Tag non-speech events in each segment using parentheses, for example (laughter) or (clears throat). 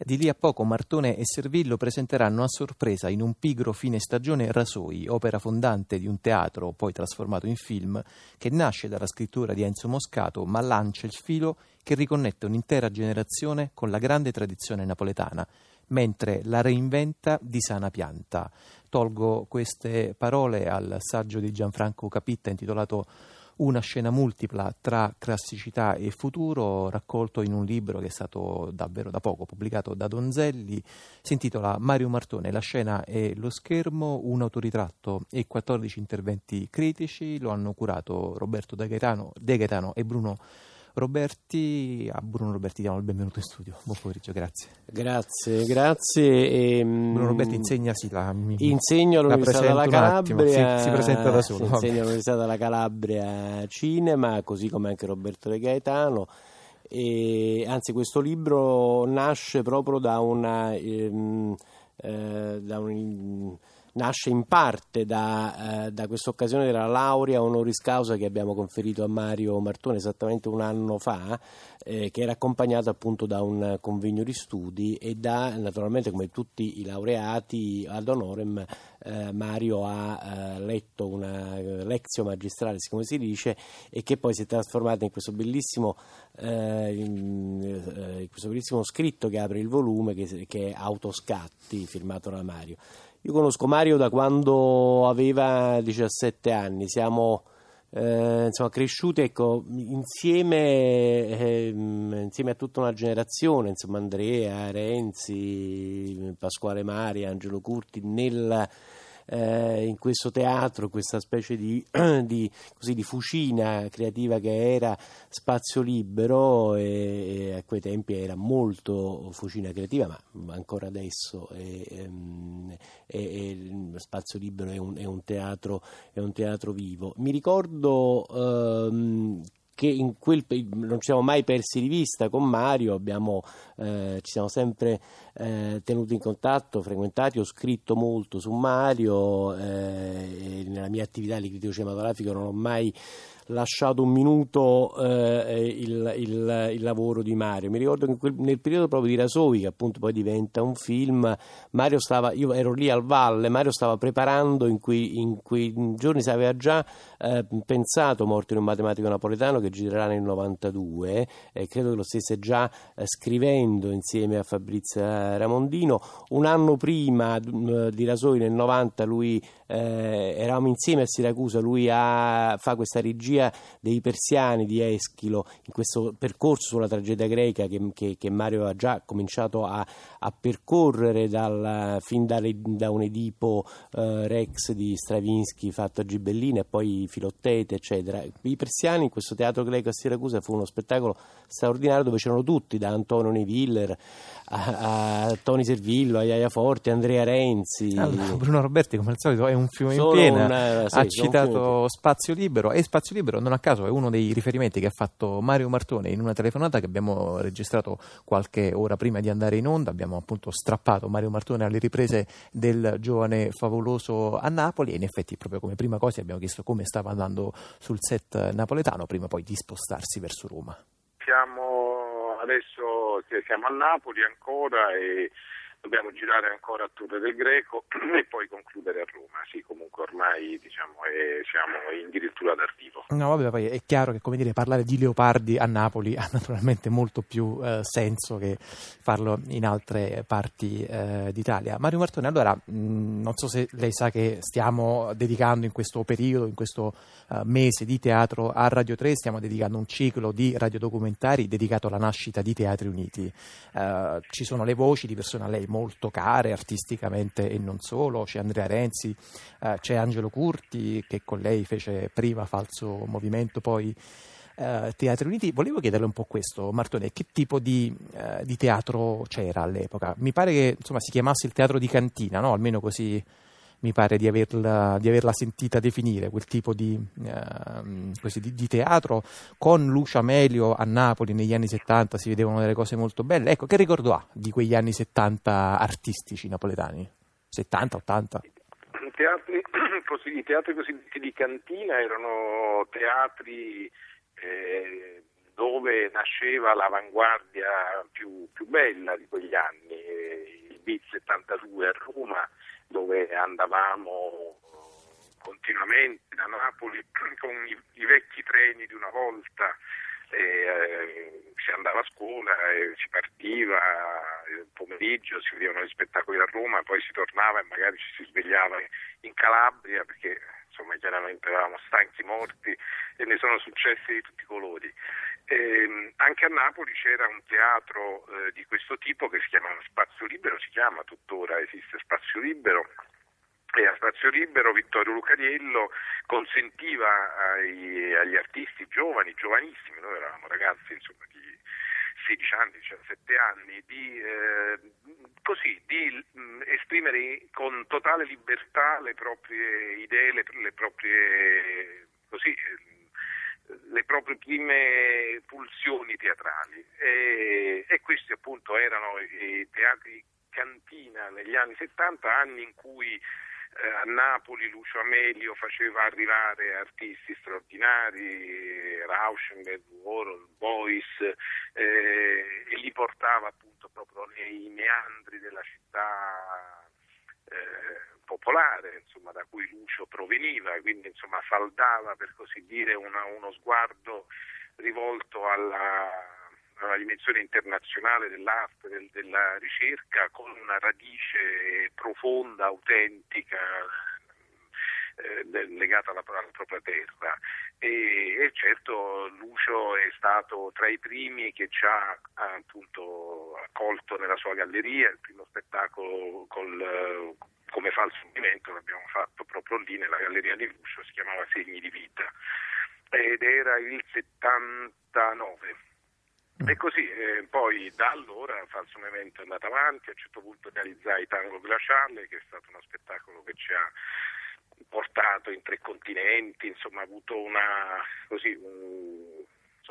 Di lì a poco Martone e Servillo presenteranno a sorpresa in un pigro fine stagione Rasoi, opera fondante di un teatro poi trasformato in film, che nasce dalla scrittura di Enzo Moscato ma lancia il filo che riconnette un'intera generazione con la grande tradizione napoletana, mentre la reinventa di sana pianta. Tolgo queste parole al saggio di Gianfranco Capitta intitolato una scena multipla tra classicità e futuro, raccolto in un libro che è stato davvero da poco pubblicato da Donzelli. Si intitola Mario Martone, la scena e lo schermo, un autoritratto e 14 interventi critici. Lo hanno curato Roberto De Gaetano, De Gaetano e Bruno Roberti, a Bruno Roberti diamo il benvenuto in studio. Buon pomeriggio, grazie. Grazie, grazie. E, ehm, Bruno Roberti insegna, sì, la, mi, insegno all'Università della Calabria. Si, si, presenta da solo. Insegna all'Università della Calabria Cinema, così come anche Roberto De Gaetano. E, anzi, questo libro nasce proprio da una... Ehm, eh, da un nasce in parte da, eh, da questa occasione della laurea honoris causa che abbiamo conferito a Mario Martone esattamente un anno fa, eh, che era accompagnata appunto da un convegno di studi e da, naturalmente come tutti i laureati ad honorem, eh, Mario ha eh, letto una lezio magistralis, come si dice, e che poi si è trasformata in questo bellissimo, eh, in, eh, in questo bellissimo scritto che apre il volume, che, che è Autoscatti, firmato da Mario. Io conosco Mario da quando aveva 17 anni, siamo eh, insomma, cresciuti ecco, insieme, eh, insieme, a tutta una generazione, insomma, Andrea, Renzi, Pasquale Mari, Angelo Curti, nel eh, in questo teatro, questa specie di, (clears throat) di, così, di, fucina creativa che era spazio libero e, e, a quei tempi era molto fucina creativa, ma ancora adesso è, ehm, è, è, spazio libero è un, un, teatro, è un teatro vivo. Mi ricordo ehm, che in quel, non ci siamo mai persi di vista con Mario, abbiamo, eh, ci siamo sempre eh, tenuti in contatto, frequentati, ho scritto molto su Mario, eh, nella mia attività di critico cinematografico non ho mai lasciato un minuto eh, il, il, il, lavoro di Mario. Mi ricordo che quel, nel periodo proprio di Rasoi, che appunto poi diventa un film, Mario stava, io ero lì al Valle, Mario stava preparando in quei, in quei giorni, si aveva già eh, pensato Morto in un matematico napoletano che girerà nel 92, eh, credo che lo stesse già eh, scrivendo insieme a Fabrizio Ramondino. Un anno prima di Rasoi, nel 90, lui eh, eravamo insieme a Siracusa, lui ha, fa questa regia dei persiani di Eschilo, in questo percorso sulla tragedia greca che, che, che Mario ha già cominciato a, a percorrere dal, fin da, da un Edipo eh, Rex di Stravinsky fatto a Gibellina e poi Filottete, eccetera. I persiani in questo teatro greco a Siracusa fu uno spettacolo straordinario dove c'erano tutti, da Antonio Neviller a, a Tony Servillo, a Iaia Forti, Andrea Renzi. Allora, Bruno Roberti, come al solito, è un fiume in piena. Un, eh, sì, ha citato Spazio Libero e Spazio Libero, non a caso, è uno dei riferimenti che ha fatto Mario Martone in una telefonata che abbiamo registrato qualche ora prima di andare in onda. Abbiamo appunto strappato Mario Martone alle riprese del giovane favoloso a Napoli e in effetti, proprio come prima cosa, abbiamo chiesto come stava andando sul set napoletano prima poi di spostarsi verso Roma. Siamo adesso siamo a Napoli ancora e dobbiamo girare ancora a Torre del Greco (clears throat) e poi concludere a Roma. Sì, comunque ormai diciamo, è, siamo addirittura d'arrivo. No, vabbè, poi è chiaro che dire, parlare di leopardi a Napoli (laughs) ha naturalmente molto più eh, senso che farlo in altre parti eh, d'Italia. Mario Martone, allora, mh, non so se lei sa che stiamo dedicando in questo periodo, in questo uh, mese di teatro a Radio 3, stiamo dedicando un ciclo di radiodocumentari dedicato alla nascita di Teatri Uniti. Uh, ci sono le voci di persone a lei molto care artisticamente e non solo, c'è Andrea Renzi, uh, c'è Angelo Curti che con lei fece prima falso movimento, poi eh, Teatri Uniti. Volevo chiederle un po' questo, Martone, che tipo di, eh, di, teatro c'era all'epoca? Mi pare che insomma, si chiamasse il teatro di cantina, no? almeno così mi pare di averla, di averla sentita definire, quel tipo di, eh, così, di, di, teatro. Con Lucia Melio a Napoli negli anni 70 si vedevano delle cose molto belle. Ecco, che ricordo ha di quegli anni 70 artistici napoletani? 70, 80? teatri, (clears throat) così, I teatri cosiddetti di cantina erano teatri eh, dove nasceva l'avanguardia più, più bella di quegli anni, il BIT 72 a Roma, dove andavamo continuamente da Napoli (clears throat) con i, i vecchi treni di una volta e, eh, si andava a scuola, e si partiva il pomeriggio, si vedevano gli spettacoli a Roma, poi si tornava e magari ci si svegliava in Calabria perché insomma chiaramente eravamo stanchi, morti e ne sono successi di tutti i colori. E, ehm, anche a Napoli c'era un teatro eh, di questo tipo che si chiamava Spazio Libero, si chiama tuttora, esiste Spazio Libero. E a Spazio Libero Vittorio Lucariello consentiva ai, agli artisti giovani, giovanissimi, noi eravamo ragazzi insomma, di 16 anni, 17 anni, di, eh, così, di mh, mm, esprimere con totale libertà le proprie idee, le, le proprie, così, le proprie prime pulsioni teatrali. E, e questi appunto erano i teatri cantina negli anni 70, anni in cui eh, a Napoli Lucio Amelio faceva arrivare artisti straordinari, Rauschenberg, Warhol, Boyce, eh, e li portava appunto proprio nei meandri della città eh, popolare insomma, da cui Lucio proveniva, quindi insomma, saldava per così dire una, uno sguardo rivolto alla una dimensione internazionale dell'arte, del, della ricerca, con una radice profonda, autentica, eh, legata alla, alla, propria terra. E, e, certo Lucio è stato tra i primi che ci ha appunto accolto nella sua galleria, il primo spettacolo col, come falso movimento l'abbiamo fatto proprio lì nella galleria di Lucio, si chiamava Segni di vita ed era il 79 e così eh, poi da allora falso movimento è andato avanti, a un certo punto realizzai Tango Glaciale che è stato uno spettacolo che ci ha portato in tre continenti, insomma ha avuto una, così, un,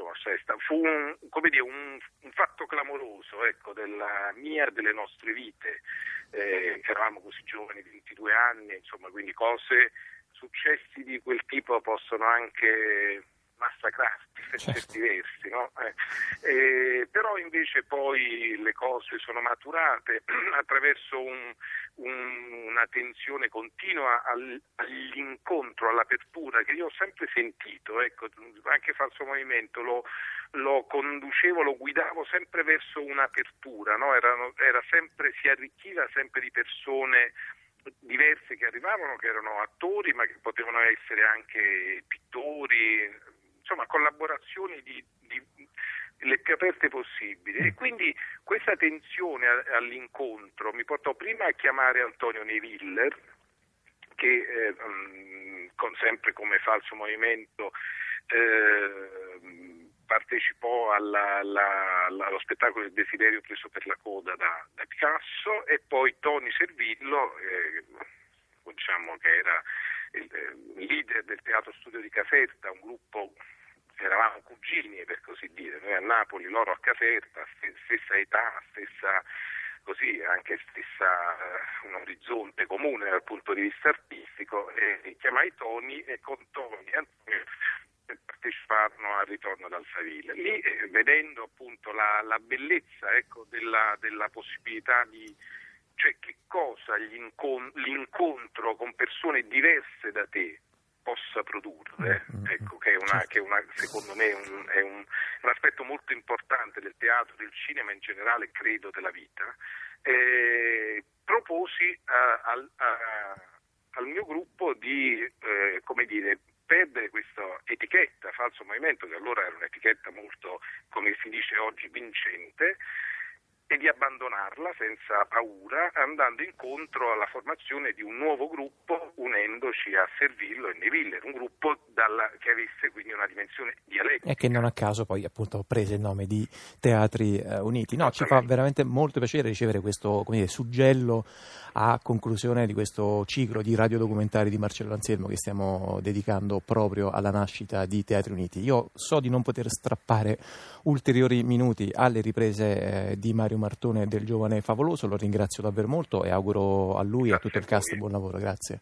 insomma, fu un, dire, un, un, fatto clamoroso ecco, della mia e delle nostre vite, eh, eravamo così giovani, 22 anni, insomma, quindi cose, successi di quel tipo possono anche massacrarti per certo. certi versi, no? eh. Eh, però invece poi le cose sono maturate (clears throat) attraverso un, un, una tensione continua al, all'incontro, all'apertura che io ho sempre sentito, ecco, anche falso movimento lo, lo, conducevo, lo guidavo sempre verso un'apertura, no? Erano, era sempre, si arricchiva sempre di persone diverse che arrivavano, che erano attori, ma che potevano essere anche pittori, insomma, collaborazioni di, di, le più aperte possibili. E quindi questa tensione all'incontro mi portò prima a chiamare Antonio Neviller, che eh, mm, con, sempre come falso movimento eh, partecipò alla, alla, allo spettacolo del desiderio preso per la coda da, da Picasso e poi Tony Servillo, eh, diciamo che era il, il leader del Teatro Studio di Caserta, un gruppo eravamo cugini per così dire, noi a Napoli, loro a Caserta, stessa età, stessa così anche stessa uh, un orizzonte comune dal punto di vista artistico e chiamai Toni e con Toni e Antonio parteciparono al ritorno dal Savile. Lì eh, vedendo appunto la, la bellezza ecco, della, della, possibilità di cioè che cosa l'incontro con persone diverse da te possa produrre, mm, mm, ecco, che, è una, che è una, secondo me è, un, è un, un, aspetto molto importante del teatro, del cinema in generale, credo, della vita, eh, proposi a, a, a, al mio gruppo di, eh, come dire, perdere questa etichetta, falso movimento, che allora era un'etichetta molto, come si dice oggi, vincente, e di abbandonarla senza paura, andando incontro alla formazione di un nuovo gruppo unendoci a Servillo e Neville, un gruppo dalla, che avesse quindi una dimensione dialettica. E che non a caso poi appunto prese il nome di Teatri eh, Uniti. No, ci fa veramente molto piacere ricevere questo dire, suggello a conclusione di questo ciclo di radiodocumentari di Marcello Anselmo che stiamo dedicando proprio alla nascita di Teatri Uniti. Io so di non poter strappare ulteriori minuti alle riprese eh, di Mario Mario Martone del Giovane Favoloso, lo ringrazio davvero molto e auguro a lui e a tutto il cast buon lavoro, grazie.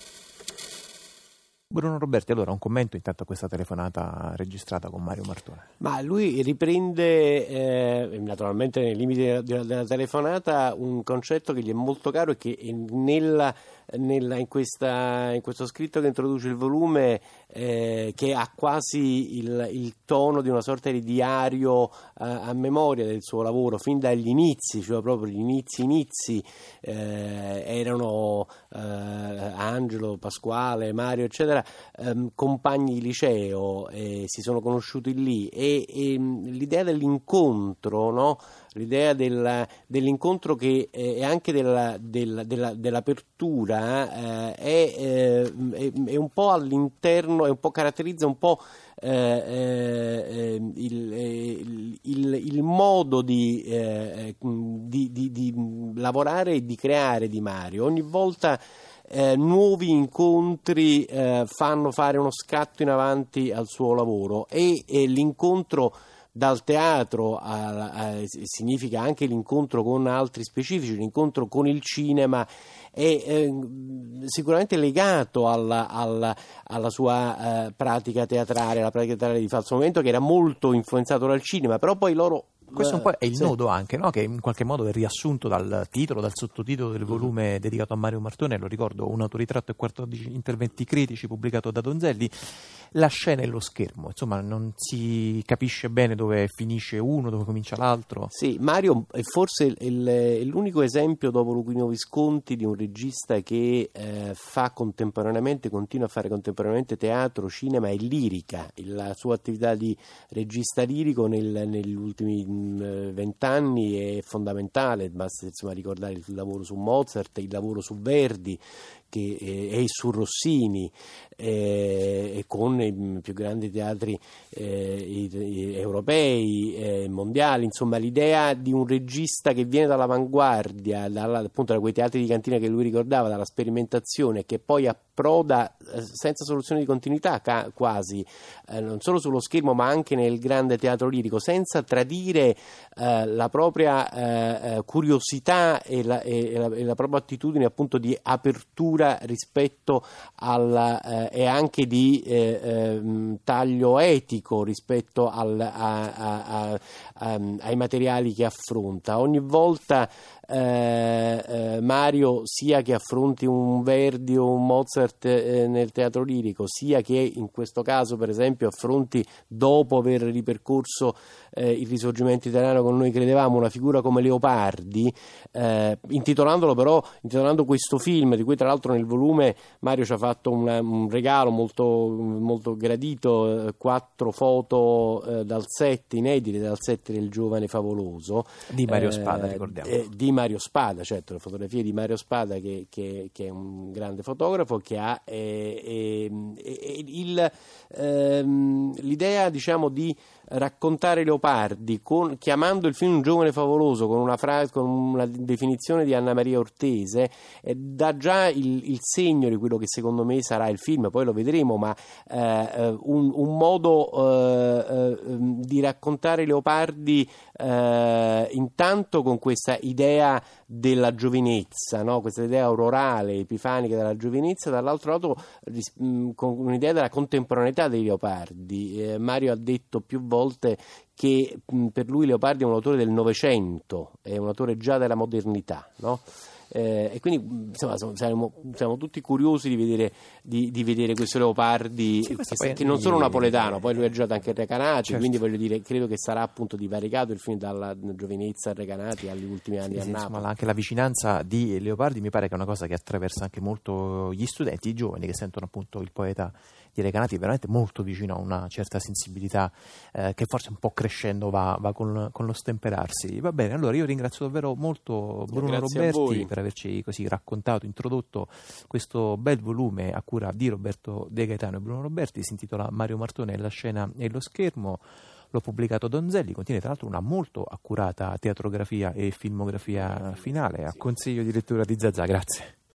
Bruno Roberti, allora un commento intanto a questa telefonata registrata con Mario Martone. Ma lui riprende, eh, naturalmente nei limiti della, della, telefonata, un concetto che gli è molto caro e che nella, nella, in, questa, in, questo scritto che introduce il volume, eh, che ha quasi il, il, tono di una sorta di diario eh, a memoria del suo lavoro, fin dagli inizi, cioè proprio gli inizi inizi, eh, erano eh, Angelo, Pasquale, Mario, eccetera ehm, compagni di liceo, eh, si sono conosciuti lì e, e l'idea dell'incontro, no? l'idea del, dell'incontro che eh, e anche della, della, della, dell'apertura eh, è, eh, è, è, un po' all'interno, un po' caratterizza un po' eh, eh, ehm, il, il, il, il, modo di, di, di, di lavorare e di creare di Mario. Ogni volta eh, nuovi incontri eh, fanno fare uno scatto in avanti al suo lavoro e, e l'incontro dal teatro a, a, significa anche l'incontro con altri specifici, l'incontro con il cinema è eh, sicuramente legato alla, alla, alla sua eh, pratica teatrale, alla pratica teatrale di falso momento che era molto influenzato dal cinema, però poi loro questo un po' è il sì. nodo anche, no? che in qualche modo è riassunto dal titolo, dal sottotitolo del volume dedicato a Mario Martone, lo ricordo, un autoritratto e 14 interventi critici pubblicato da Donzelli. La scena e lo schermo, insomma, non si capisce bene dove finisce uno, dove comincia l'altro. Sì, Mario è forse il, il, l'unico esempio dopo Luchino Visconti di un regista che eh, fa contemporaneamente, continua a fare contemporaneamente teatro, cinema e lirica. La sua attività di regista lirico nel, negli ultimi vent'anni è fondamentale, basta insomma, ricordare il lavoro su Mozart, il lavoro su Verdi, che è su Rossini eh, e con i più grandi teatri eh, europei, eh, mondiali, insomma l'idea di un regista che viene dall'avanguardia, dalla, appunto da quei teatri di cantina che lui ricordava, dalla sperimentazione, che poi approda eh, senza soluzione di continuità quasi, eh, non solo sullo schermo ma anche nel grande teatro lirico, senza tradire eh, la propria curiosità e la, e, la, e la propria attitudine appunto di apertura rispetto alla, eh, e anche di eh, eh, taglio etico rispetto al, a, a, a, ai materiali che affronta. Ogni volta eh, eh, Mario sia che affronti un Verdi o un Mozart eh, nel teatro lirico, sia che in questo caso per esempio affronti dopo aver ripercorso eh, il risorgimento italiano come noi credevamo una figura come Leopardi, eh, intitolandolo però, intitolando questo film di cui tra l'altro nel volume Mario ci ha fatto una, un regalo molto, molto gradito, eh, quattro foto dal set inedite dal set del giovane favoloso di Mario Spada ricordiamo. di Mario Spada, certo, le fotografie di Mario Spada che, che, che è un grande fotografo che ha eh, eh, il, ehm, l'idea diciamo di raccontare Leopardi con, chiamando il film Un giovane favoloso con una, frase, con una definizione di Anna Maria Ortese eh, dà già il, il, segno di quello che secondo me sarà il film, poi lo vedremo, ma eh, eh un, un, modo eh, eh ehm, di raccontare Leopardi eh, intanto con questa idea della giovinezza, no? questa idea aurorale, epifanica della giovinezza, dall'altro lato con un'idea della contemporaneità dei Leopardi. Mario ha detto più volte che per lui Leopardi è un autore del Novecento, è un autore già della modernità, no? Eh, e quindi insomma, siamo, siamo, tutti curiosi di vedere, di, di vedere questo Leopardi sì, che, che, non sono napoletano, poi lui ha giocato anche a Recanati, certo. quindi voglio dire, credo che sarà appunto divaricato il film dalla giovinezza a Recanati agli ultimi anni sì, a sì, Napoli. Insomma, anche la vicinanza di Leopardi mi pare che è una cosa che attraversa anche molto gli studenti, i giovani che sentono appunto il poeta di Recanati veramente molto vicino a una certa sensibilità eh, che forse un po' crescendo va, va con, con, lo stemperarsi. Va bene, allora io ringrazio davvero molto Bruno Grazie Roberti per averci così raccontato, introdotto questo bel volume a cura di Roberto De Gaetano e Bruno Roberti, si intitola Mario Martone, la scena e lo schermo l'ho pubblicato Donzelli, contiene tra l'altro una molto accurata teatrografia e filmografia finale, a consiglio di lettura di Zazà, grazie.